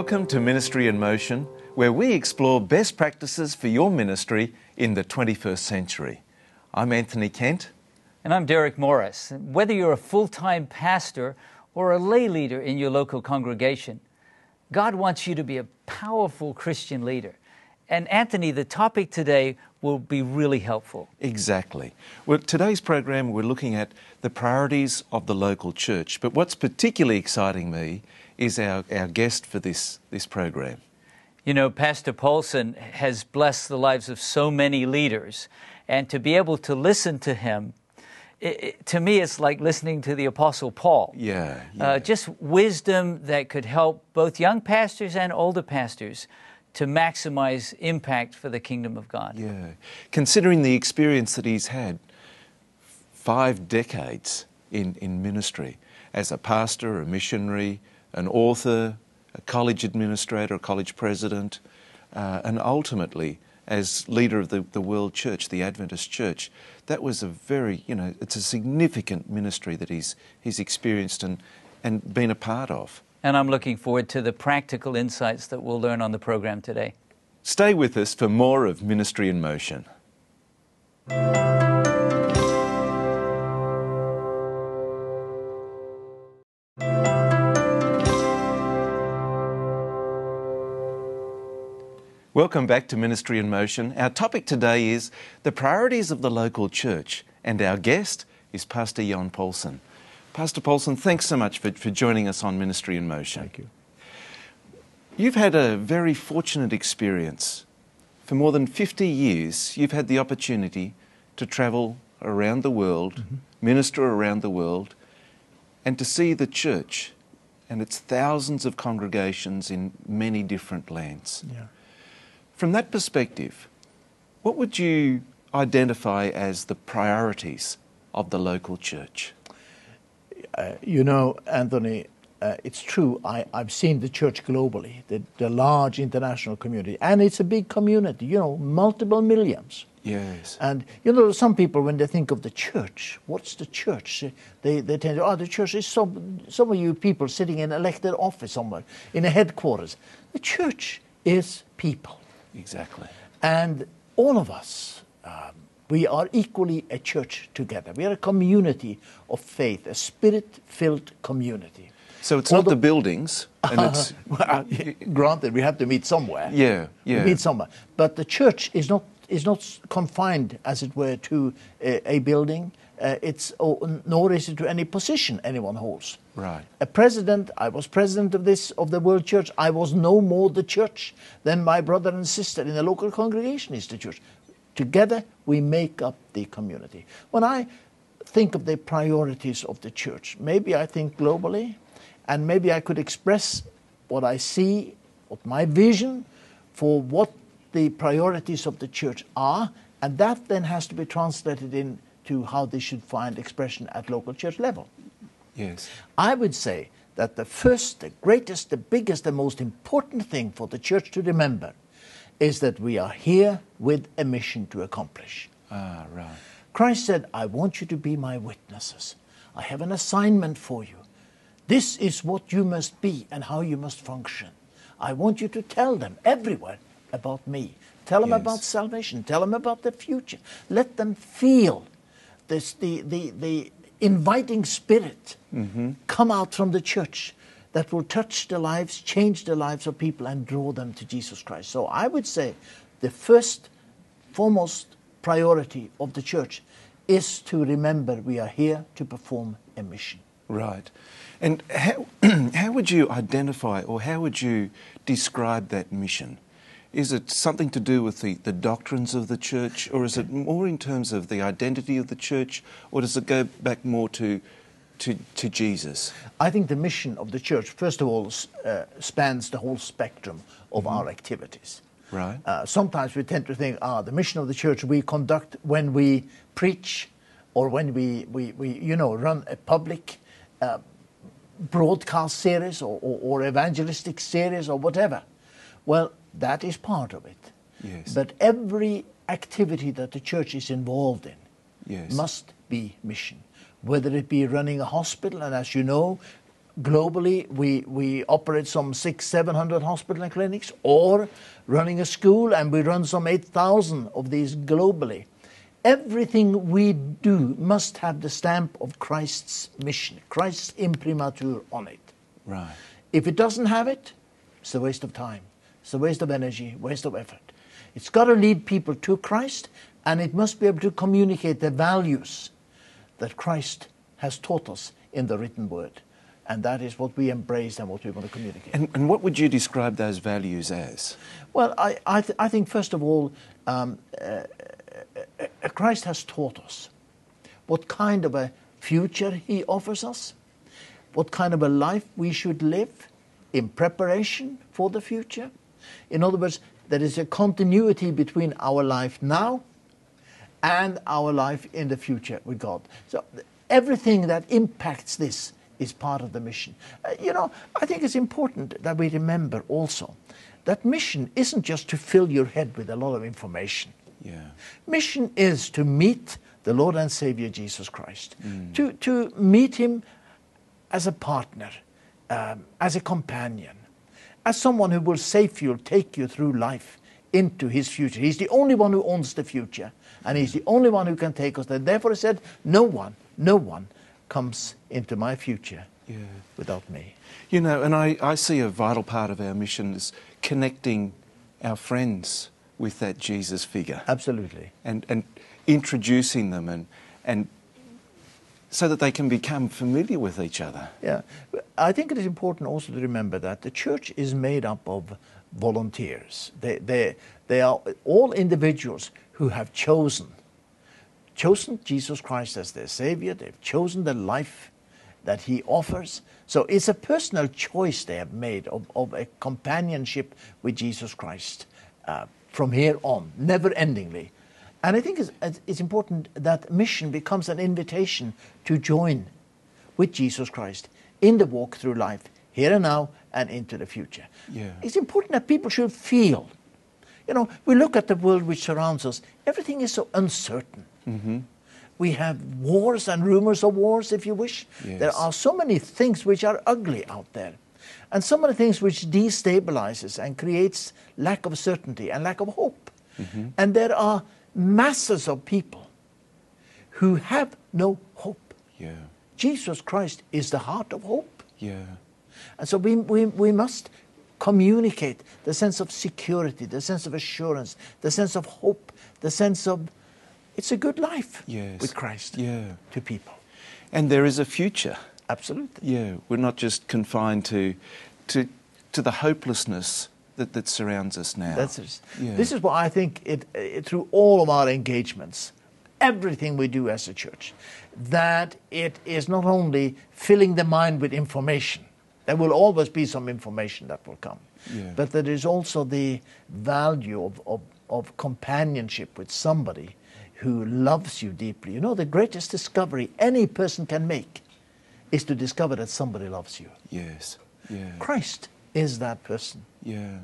Welcome to Ministry in Motion, where we explore best practices for your ministry in the 21st century. I'm Anthony Kent. And I'm Derek Morris. Whether you're a full time pastor or a lay leader in your local congregation, God wants you to be a powerful Christian leader. And Anthony, the topic today will be really helpful. Exactly. Well, today's program, we're looking at the priorities of the local church. But what's particularly exciting me is our, our guest for this, this program. You know, Pastor Paulsen has blessed the lives of so many leaders, and to be able to listen to him, it, it, to me, it's like listening to the Apostle Paul. Yeah. yeah. Uh, just wisdom that could help both young pastors and older pastors to maximize impact for the kingdom of God. Yeah. Considering the experience that he's had, five decades in, in ministry as a pastor, a missionary, an author, a college administrator, a college president, uh, and ultimately as leader of the, the world church, the Adventist church. That was a very, you know, it's a significant ministry that he's, he's experienced and, and been a part of. And I'm looking forward to the practical insights that we'll learn on the program today. Stay with us for more of Ministry in Motion. Welcome back to Ministry in Motion. Our topic today is the priorities of the local church, and our guest is Pastor Jan Paulsen. Pastor Paulsen, thanks so much for, for joining us on Ministry in Motion. Thank you. You've had a very fortunate experience. For more than 50 years, you've had the opportunity to travel around the world, mm-hmm. minister around the world, and to see the church and its thousands of congregations in many different lands. Yeah. From that perspective, what would you identify as the priorities of the local church? Uh, you know, Anthony, uh, it's true. I, have seen the church globally, the, the, large international community, and it's a big community, you know, multiple millions. Yes. And, you know, some people, when they think of the church, what's the church? They, they tend to, oh, the church is some, some of you people sitting in elected office somewhere, in a headquarters. The church is people. Exactly. And all of us, um, we are equally a church together. We are a community of faith, a spirit filled community. So it's Although, not the buildings, and it's well, granted we have to meet somewhere. Yeah, yeah. We meet somewhere, but the church is not is not confined, as it were, to a, a building. Uh, it's oh, nor is it to any position anyone holds. Right. A president, I was president of this of the World Church. I was no more the church than my brother and sister in the local congregation is the church. Together we make up the community. When I think of the priorities of the church, maybe I think globally, and maybe I could express what I see, what my vision for what the priorities of the church are, and that then has to be translated into how they should find expression at local church level. Yes. I would say that the first, the greatest, the biggest, the most important thing for the church to remember is that we are here with a mission to accomplish. Ah, right. Christ said, I want you to be my witnesses. I have an assignment for you. This is what you must be and how you must function. I want you to tell them everywhere about me. Tell them yes. about salvation. Tell them about the future. Let them feel this, the, the, the inviting spirit mm-hmm. come out from the church that will touch the lives, change the lives of people, and draw them to Jesus Christ. So I would say the first, foremost priority of the church is to remember we are here to perform a mission. Right. And how, how would you identify or how would you describe that mission? Is it something to do with the, the doctrines of the church, or is it more in terms of the identity of the church, or does it go back more to, to, to Jesus? I think the mission of the church, first of all, uh, spans the whole spectrum of mm-hmm. our activities. Right. Uh, sometimes we tend to think, ah, the mission of the church we conduct when we preach or when we, we, we you know, run a public uh, broadcast series or, or, or evangelistic series or whatever. Well, that is part of it. Yes. But every activity that the church is involved in yes. must be mission. Whether it be running a hospital, and as you know, globally, we, we operate some six, seven hundred hospital and clinics, or running a school, and we run some 8,000 of these globally. Everything we do must have the stamp of Christ's mission, Christ's imprimatur on it. Right. If it doesn't have it, it's a waste of time, it's a waste of energy, waste of effort. It's got to lead people to Christ, and it must be able to communicate the values that Christ has taught us in the written word. And that is what we embrace and what we want to communicate. And, and what would you describe those values as? Well, I, I, th- I think, first of all, um, uh, uh, Christ has taught us what kind of a future He offers us, what kind of a life we should live in preparation for the future. In other words, there is a continuity between our life now and our life in the future with God. So everything that impacts this is part of the mission. Uh, you know, I think it's important that we remember also that mission isn't just to fill your head with a lot of information. Yeah. Mission is to meet the Lord and Savior Jesus Christ, to, to meet Him as a partner, um, as a companion, as someone who will save you, take you through life into His future. He's the only one who owns the future, and He's the only one who can take us there. Therefore, He said, No one, no one comes into my future Yeah. without me. You know, and I, I see a vital part of our mission is connecting our friends with that Jesus figure Absolutely. and, and introducing them and, and so that they can become familiar with each other. Yeah, I think it is important also to remember that the church is made up of volunteers. They, they, they are all individuals who have chosen, chosen Jesus Christ as their Savior. They've chosen the life that He offers. So it's a personal choice they have made of, of a companionship with Jesus Christ uh, from here on, never endingly. And I think it's, it's important that mission becomes an invitation to join with Jesus Christ in the walk through life, here and now and into the future. Yeah. It's important that people should feel. You know, we look at the world which surrounds us, everything is so uncertain. Mm-hmm. We have wars and rumors of wars, if you wish. There are so many things which are ugly out there. And so many things which destabilizes and creates lack of certainty and lack of hope. Mm-hmm. And there are masses of people who have no hope. Yeah. Jesus Christ is the heart of hope. Yeah. And so we, we, we must communicate the sense of security, the sense of assurance, the sense of hope, the sense of it's a good life Yes. with Christ Yeah. to people. And there is a future. Absolutely. Yeah, we're not just confined to, to, to the hopelessness that, that surrounds us now. Yeah. This is why I think it, it through all of our engagements, everything we do as a church, that it is not only filling the mind with information. There will always be some information that will come, Yeah. but there is also the value of, of, of companionship with somebody who loves you deeply. You know, the greatest discovery any person can make is to discover that somebody loves you. Yes. Yeah. Christ is that person. Yeah.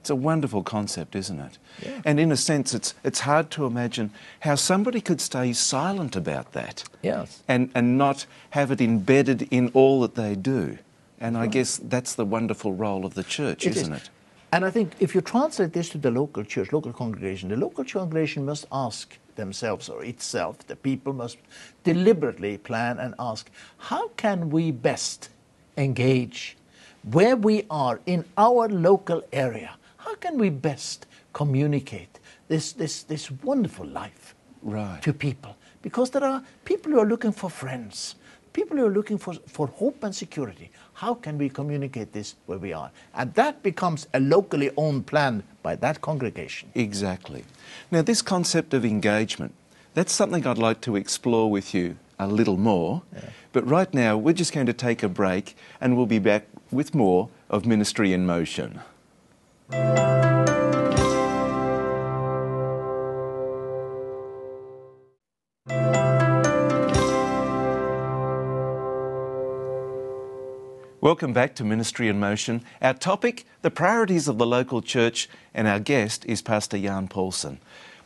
It's a wonderful concept, isn't it? Yeah. And in a sense, it's, it's hard to imagine how somebody could stay silent about that Yes. and, and not have it embedded in all that they do. And I guess that's the wonderful role of the church, It is. isn't it? And I think if you translate this to the local church, local congregation, the local congregation must ask themselves or itself, the people must deliberately plan and ask, how can we best engage where we are in our local area? How can we best communicate this, this, this wonderful life Right. to people? Because there are people who are looking for friends, people who are looking for, for hope and security. How can we communicate this where we are? And that becomes a locally owned plan by that congregation. Exactly. Now, this concept of engagement, that's something I'd like to explore with you a little more. But right now, we're just going to take a break and we'll be back with more of Ministry in Motion. Welcome back to Ministry in Motion. Our topic, the priorities of the local church, and our guest is Pastor Jan Paulsen.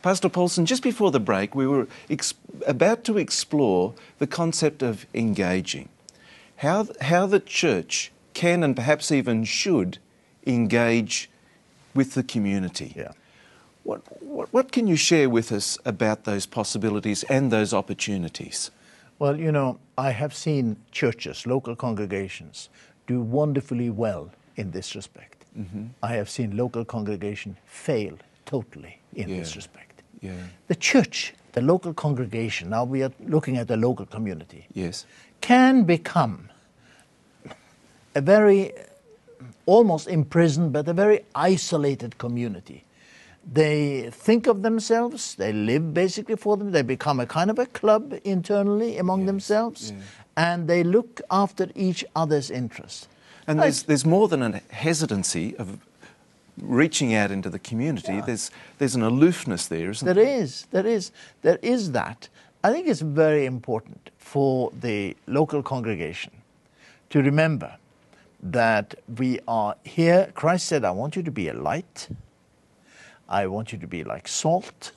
Pastor Paulsen, just before the break, we were ex- about to explore the concept of engaging. how, how the church can and perhaps even should engage with the community. Yeah. What, what, what can you share with us about those possibilities and those opportunities? Well, you know, I have seen churches, local congregations, do wonderfully well in this respect. Mm-hmm. I have seen local congregation fail totally in this respect. Yeah. The church, the local congregation, now we are looking at the local community, Yes. can become a very almost imprisoned but a very isolated community. They think of themselves, they live basically for them, they become a kind of a club internally among themselves, yeah. and they look after each other's interests. And there's, there's more than a hesitancy of reaching out into the community. There's, there's an aloofness there, isn't There there? is, there is, there is that. I think it's very important for the local congregation to remember that we are here. Christ said, I want you to be a light. I want you to be like salt.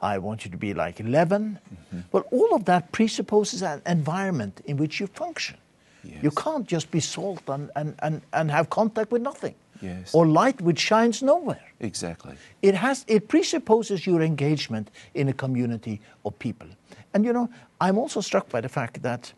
I want you to be like leaven. Mm-hmm. But all of that presupposes an environment in which you function. You can't just be salt and, and, and, and have contact with nothing. Yes. Or light which shines nowhere. Exactly. It has it presupposes your engagement in a community of people. And you know, I'm also struck by the fact that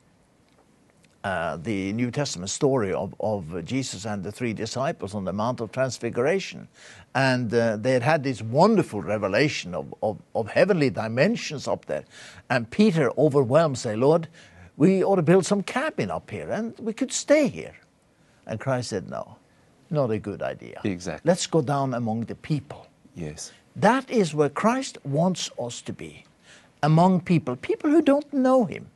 uh, the New Testament story of, of Jesus and the three disciples on the Mount of Transfiguration. And uh, they had had this wonderful revelation of, of, of heavenly dimensions up there. And Peter, overwhelmed, say, Lord, we ought to build some cabin up here and we could stay here. And Christ said, No, not a good idea. Exactly. Let's go down among the people. Yes. That is where Christ wants us to be, among people, people who don't know Him.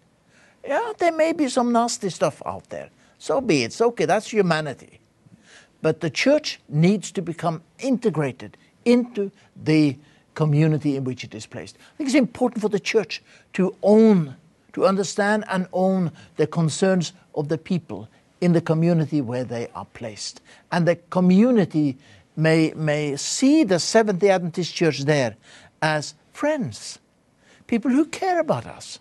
Yeah, there may be some nasty stuff out there. So be it. It's okay. That's humanity. But the church needs to become integrated into the community in which it is placed. I think it's important for the church to own, to understand and own the concerns of the people in the community where they are placed. And the community may, may see the Seventh day Adventist Church there as friends, people who care about us.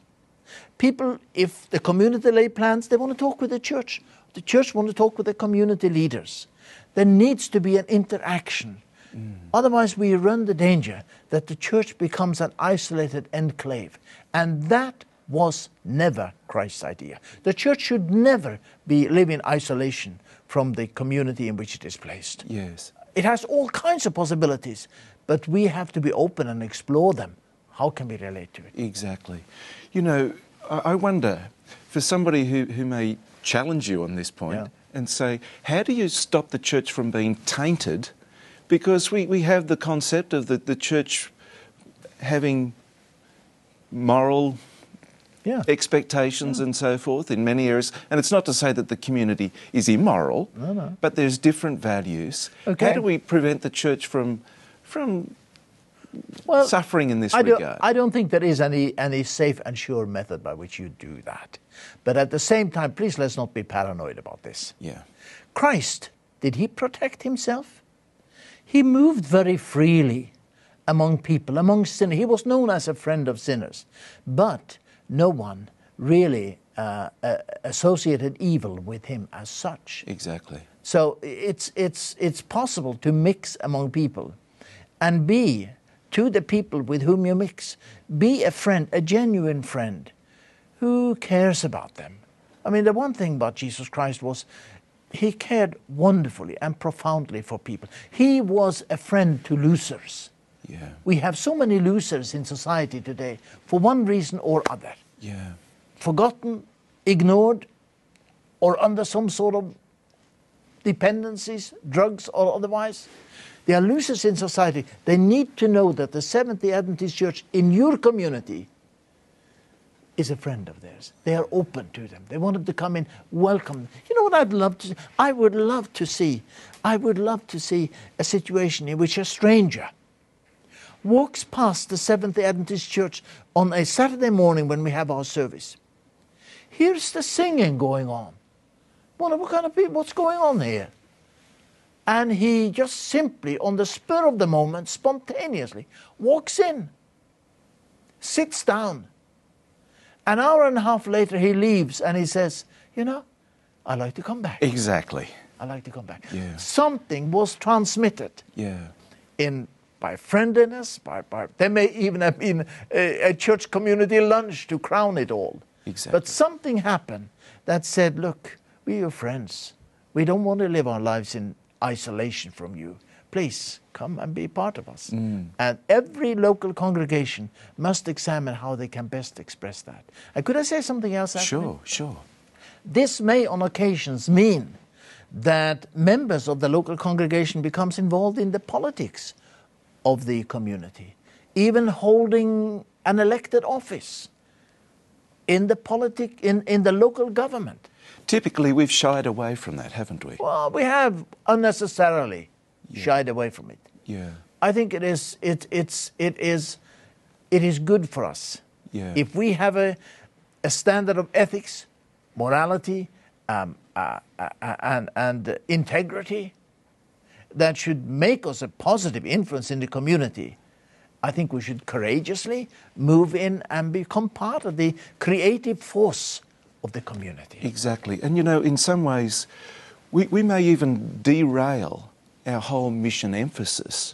People, if the community lay plans, they want to talk with the church. The church want to talk with the community leaders. There needs to be an interaction. Mm. Otherwise, we run the danger that the church becomes an isolated enclave. And that was never Christ's idea. The church should never be live in isolation from the community in which it is placed. Yes. It has all kinds of possibilities, but we have to be open and explore them. How can we relate to it? Exactly. You know, I I wonder for somebody who, who may challenge you on this point Yeah. and say, how do you stop the church from being tainted? Because we, we have the concept of the, the church having moral Yeah. expectations and so forth in many areas. And it's not to say that the community is immoral, No, no. but there's different values. Okay. How do we prevent the church from, from well, suffering in this I don't, regard? I don't think there is any, any safe and sure method by which you do that. But at the same time, please let's not be paranoid about this. yeah. Christ, did he protect himself? He moved very freely among people, among sinners. He was known as a friend of sinners. But no one really uh, uh, associated evil with him as such. Exactly. So it's, it's, it's possible to mix among people and be to the people with whom you mix, be a friend, a genuine friend who cares about them. I mean, the one thing about Jesus Christ was he cared wonderfully and profoundly for people. He was a friend to losers. Yeah. We have so many losers in society today for one reason or other Yeah. forgotten, ignored, or under some sort of dependencies, drugs or otherwise. They are losers in society. They need to know that the Seventh day Adventist Church in your community is a friend of theirs. They are open to them. They want them to come in, welcome. them. You know what I'd love to I would love to see. I would love to see a situation in which a stranger walks past the Seventh day Adventist Church on a Saturday morning when we have our service. Here's the singing going on. Wonder what kind of people, what's going on here? And he just simply, on the spur of the moment, spontaneously walks in, sits down. An hour and a half later, he leaves and he says, you know, I'd like to come back. Exactly. I'd like to come back. Yeah. Something was transmitted Yeah. in by friendliness, by, by there may even have been a, a church community lunch to crown it all. Exactly. But something happened that said, look, we're your friends. We don't want to live our lives in isolation from you. Please come and be part of us. Mm. And every local congregation must examine how they can best express that. And could I say something else? Anthony? Sure, sure. This may on occasions mean that members of the local congregation becomes involved in the politics of the community, even holding an elected office in the politic in, in the local government. Typically, we've shied away from that, haven't we? Well, we have unnecessarily shied away from it. Yeah. I think it is it it's it is it is good for us Yeah. if we have a a standard of ethics, morality, um, uh, uh, uh, and and integrity that should make us a positive influence in the community. I think we should courageously move in and become part of the creative force of the community. Exactly. And you know, in some ways, we, we may even derail our whole mission emphasis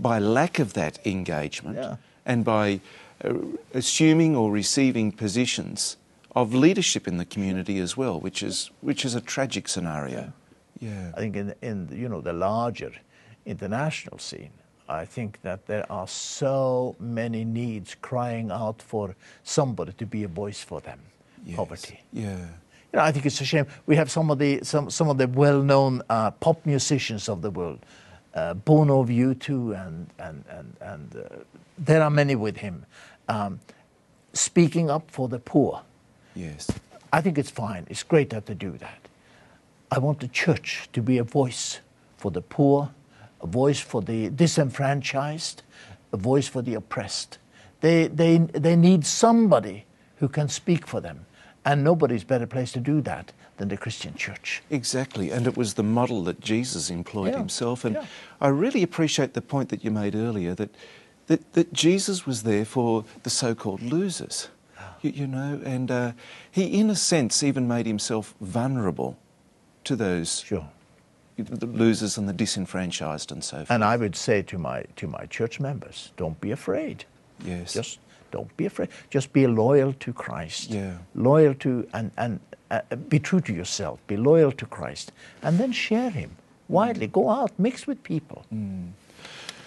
by lack of that engagement Yeah. and by uh, assuming or receiving positions of leadership in the community as well, which is, which is a tragic scenario. Yeah. I think in, in you know the larger international scene, I think that there are so many needs crying out for somebody to be a voice for them. Yes. Poverty. Yeah. You know, I think it's a shame. We have some of the some some of the well-known uh, pop musicians of the world, uh, Bono of U2, and and and and uh, there are many with him, um, speaking up for the poor. Yes. I think it's fine. It's great that they do that. I want the church to be a voice for the poor, a voice for the disenfranchised, a voice for the oppressed. They, they, they need somebody who can speak for them. And nobody's better place to do that than the Christian church. Exactly, and it was the model that Jesus employed Yeah, himself. And yeah. I really appreciate the point that you made earlier that, that, that Jesus was there for the so called losers, you, you know, and uh, he, in a sense, even made himself vulnerable to those Sure. the losers and the disenfranchised and so forth. And I would say to my, to my church members, don't be afraid. yes. Just don't be afraid. Just be loyal to Christ. Yeah. Loyal to and and uh, be true to yourself. Be loyal to Christ, and then share Him widely. Go out, mix with people.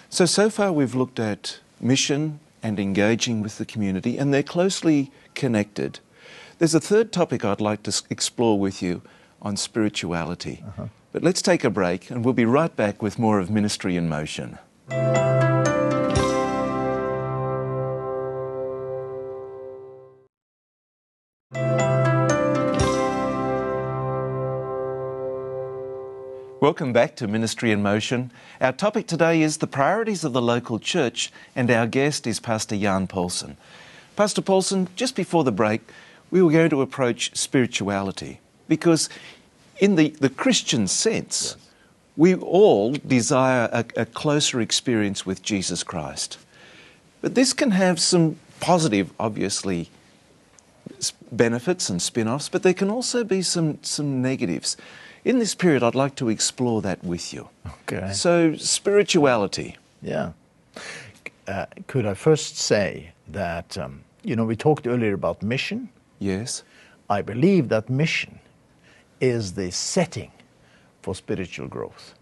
So, so far we've looked at mission and engaging with the community, and they're closely connected. There's a third topic I'd like to explore with you on spirituality. Uh-huh. But let's take a break, and we'll be right back with more of Ministry in Motion. Welcome back to Ministry in Motion. Our topic today is the priorities of the local church, and our guest is Pastor Jan Paulsen. Pastor Paulsen, just before the break, we were going to approach spirituality because, in the, the Christian sense, we all desire a, a closer experience with Jesus Christ. But this can have some positive, obviously, benefits and spin offs, but there can also be some, some negatives. In this period, I'd like to explore that with you. Okay. So, spirituality. Yeah. Uh, could I first say that um, you know we talked earlier about mission. Yes. I believe that mission is the setting for spiritual growth.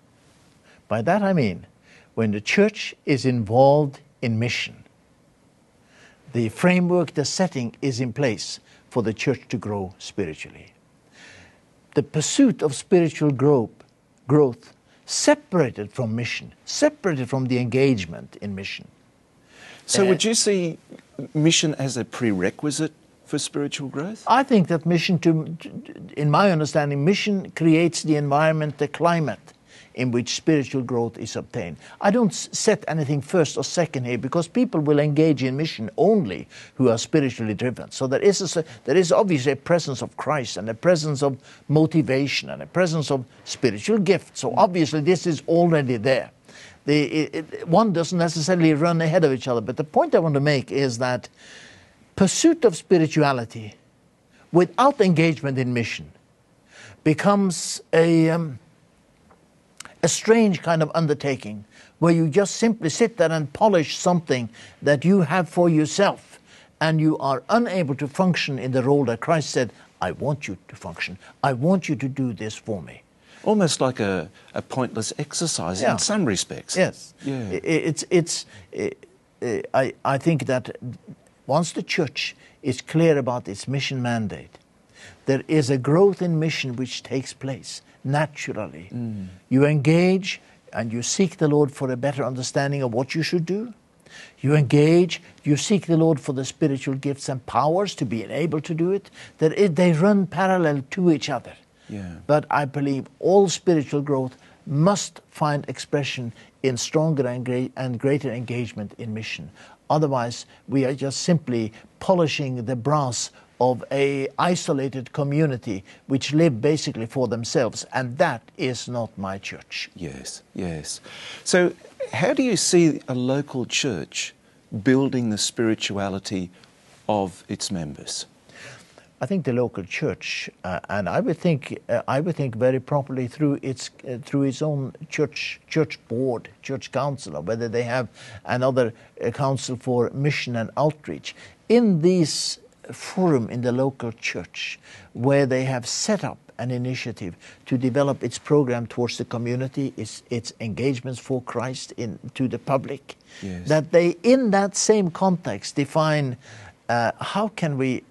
By that I mean, when the church is involved in mission, the framework, the setting is in place for the church to grow spiritually. The pursuit of spiritual growth, growth separated from mission, separated from the engagement in mission. So, Uh, would you see mission as a prerequisite for spiritual growth? I think that mission, to, in my understanding, mission creates the environment, the climate in which spiritual growth is obtained. I don't set anything first or second here because people will engage in mission only who are spiritually driven. So there is, a, there is obviously a presence of Christ and a presence of motivation and a presence of spiritual gifts. So obviously this is already there. The, it, it- one doesn't necessarily run ahead of each other. But the point I want to make is that pursuit of spirituality without engagement in mission becomes a, um, a strange kind of undertaking where you just simply sit there and polish something that you have for yourself and you are unable to function in the role that Christ said, I want you to function. I want you to do this for me. Almost like a, a pointless exercise Yeah. in some respects. Yes. Yeah. It's, it's, I- I, I think that once the church is clear about its mission mandate, there is a growth in mission which takes place naturally. Mm. You engage and you seek the Lord for a better understanding of what you should do. You engage, you seek the Lord for the spiritual gifts and powers to be able to do it. That it, they run parallel to each other. Yeah. But I believe all spiritual growth must find expression in stronger and, great, and greater engagement in mission. Otherwise, we are just simply polishing the brass of a isolated community which live basically for themselves, and that is not my church. Yes, yes. So, how do you see a local church building the spirituality of its members? I think the local church, uh, and I would think, uh, I would think very properly through its uh, through its own church church board, church council, or whether they have another uh, council for mission and outreach. In this forum in the local church, where they have set up an initiative to develop its program towards the community, its its engagements for Christ in to the public, Yes. that they in that same context define uh, how can we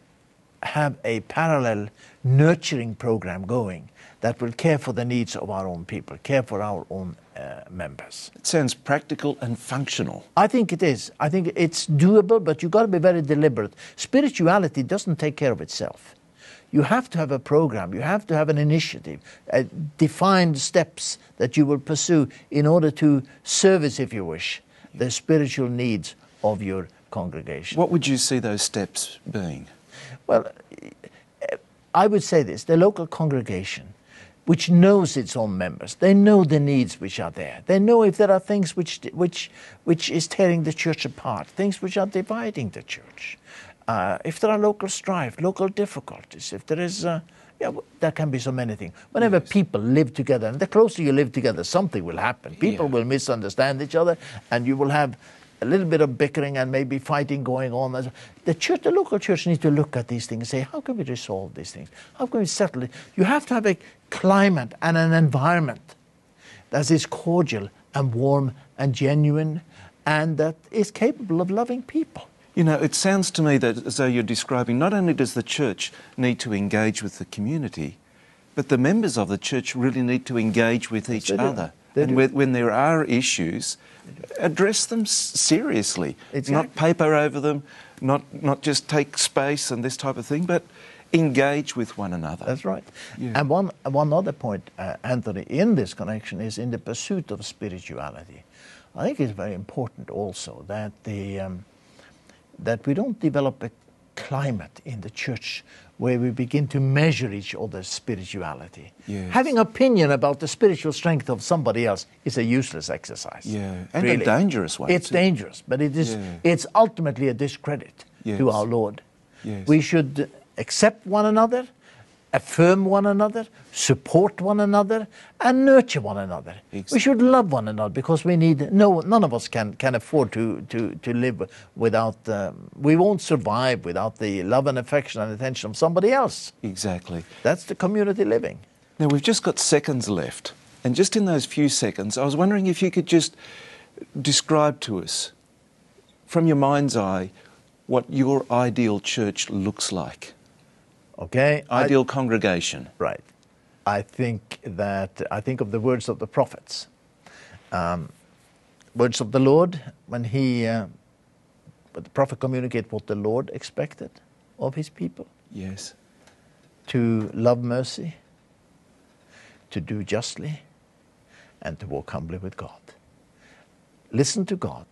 have a parallel nurturing program going that will care for the needs of our own people, care for our own uh, members. It sounds practical and functional. I think it is. I think it's doable, but you've got to be very deliberate. Spirituality doesn't take care of itself. You have to have a program, you have to have an initiative, uh, defined steps that you will pursue in order to service, if you wish, the spiritual needs of your congregation. What would you see those steps being? Well, I would say this the local congregation, which knows its own members, they know the needs which are there. They know if there are things which, which, which is tearing the church apart, things which are dividing the church. Uh, if there are local strife, local difficulties, if there is. Uh, yeah, there can be so many things. Whenever people live together, and the closer you live together, something will happen. People Yeah. will misunderstand each other, and you will have a little bit of bickering and maybe fighting going on. The church, the local church, needs to look at these things and say, how can we resolve these things? How can we settle it? You have to have a climate and an environment that is cordial and warm and genuine, and that is capable of loving people. You know, it sounds to me that as though you're describing not only does the church need to engage with the community, but the members of the church really need to engage with each other. They and when, when there are issues, address them seriously. Exactly. Not paper over them, not, not just take space and this type of thing, but engage with one another. That's right. Yeah. And one, one other point, uh, Anthony, in this connection is in the pursuit of spirituality. I think it's very important also that, the, um, that we don't develop a climate in the church where we begin to measure each other's spirituality. Yes. Having opinion about the spiritual strength of somebody else is a useless exercise. Yeah, and a dangerous one, It's too. dangerous, but it is, Yeah. it's ultimately a discredit Yes. to our Lord. Yes. We should accept one another, affirm one another, support one another, and nurture one another. Ex- We should love one another because we need no. None of us can can afford to to to live without. Um, we won't survive without the love and affection and attention of somebody else. Exactly. That's the community living. Now, we've just got seconds left. And just in those few seconds, I was wondering if you could just describe to us, from your mind's eye, what your ideal church looks like. Okay. I- Ideal congregation. Right. I think that I think of the words of the prophets, um, words of the Lord when he, uh, the prophet communicate what the Lord expected of his people Yes. to love mercy, to do justly, and to walk humbly with God. Listen to God.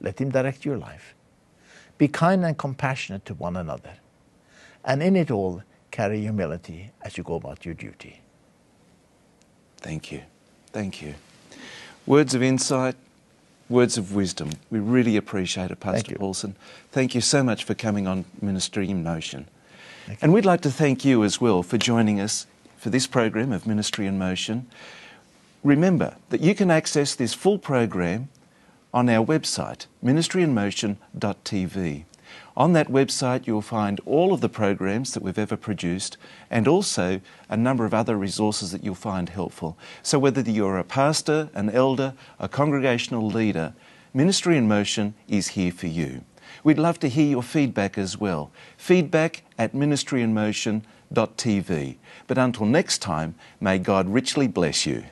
Let Him direct your life. Be kind and compassionate to one another. And in it all, carry humility as you go about your duty. Thank you. Thank you. Words of insight, words of wisdom. We really appreciate it, Pastor you. Paulsen. Thank you so much for coming on Ministry in Motion. And we'd like to thank you as well for joining us for this program of Ministry in Motion. Remember that you can access this full program on our website, ministryinmotion.tv. On that website, you'll find all of the programs that we've ever produced and also a number of other resources that you'll find helpful. So, whether you're a pastor, an elder, a congregational leader, Ministry in Motion is here for you. We'd love to hear your feedback as well. Feedback at ministryinmotion.tv. But until next time, may God richly bless you.